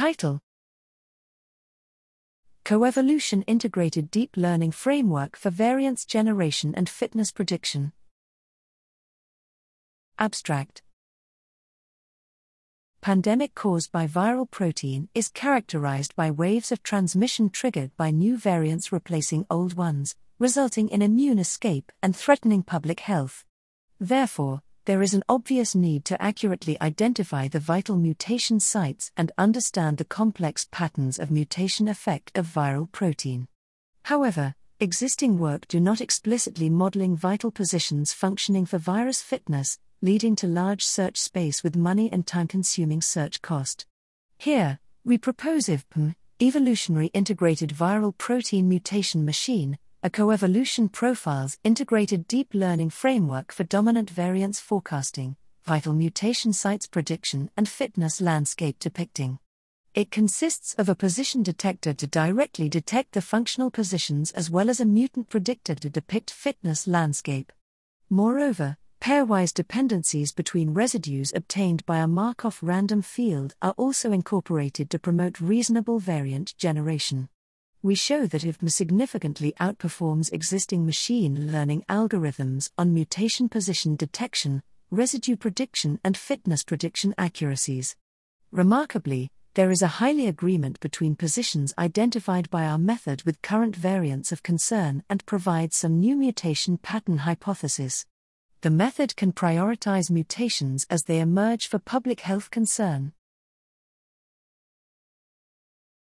Title Coevolution Integrated Deep Learning Framework for Variance Generation and Fitness Prediction. Abstract Pandemic caused by viral protein is characterized by waves of transmission triggered by new variants replacing old ones, resulting in immune escape and threatening public health. Therefore, there is an obvious need to accurately identify the vital mutation sites and understand the complex patterns of mutation effect of viral protein. However, existing work do not explicitly modeling vital positions functioning for virus fitness, leading to large search space with money and time consuming search cost. Here, we propose EVPM, Evolutionary Integrated Viral Protein Mutation Machine, a coevolution profiles integrated deep learning framework for dominant variance forecasting, vital mutation sites prediction, and fitness landscape depicting. It consists of a position detector to directly detect the functional positions as well as a mutant predictor to depict fitness landscape. Moreover, pairwise dependencies between residues obtained by a Markov random field are also incorporated to promote reasonable variant generation we show that EVPM significantly outperforms existing machine learning algorithms on mutation position detection, residue prediction, and fitness prediction accuracies. Remarkably, there is a highly agreement between positions identified by our method with current variants of concern and provides some new mutation pattern hypothesis. The method can prioritize mutations as they emerge for public health concern.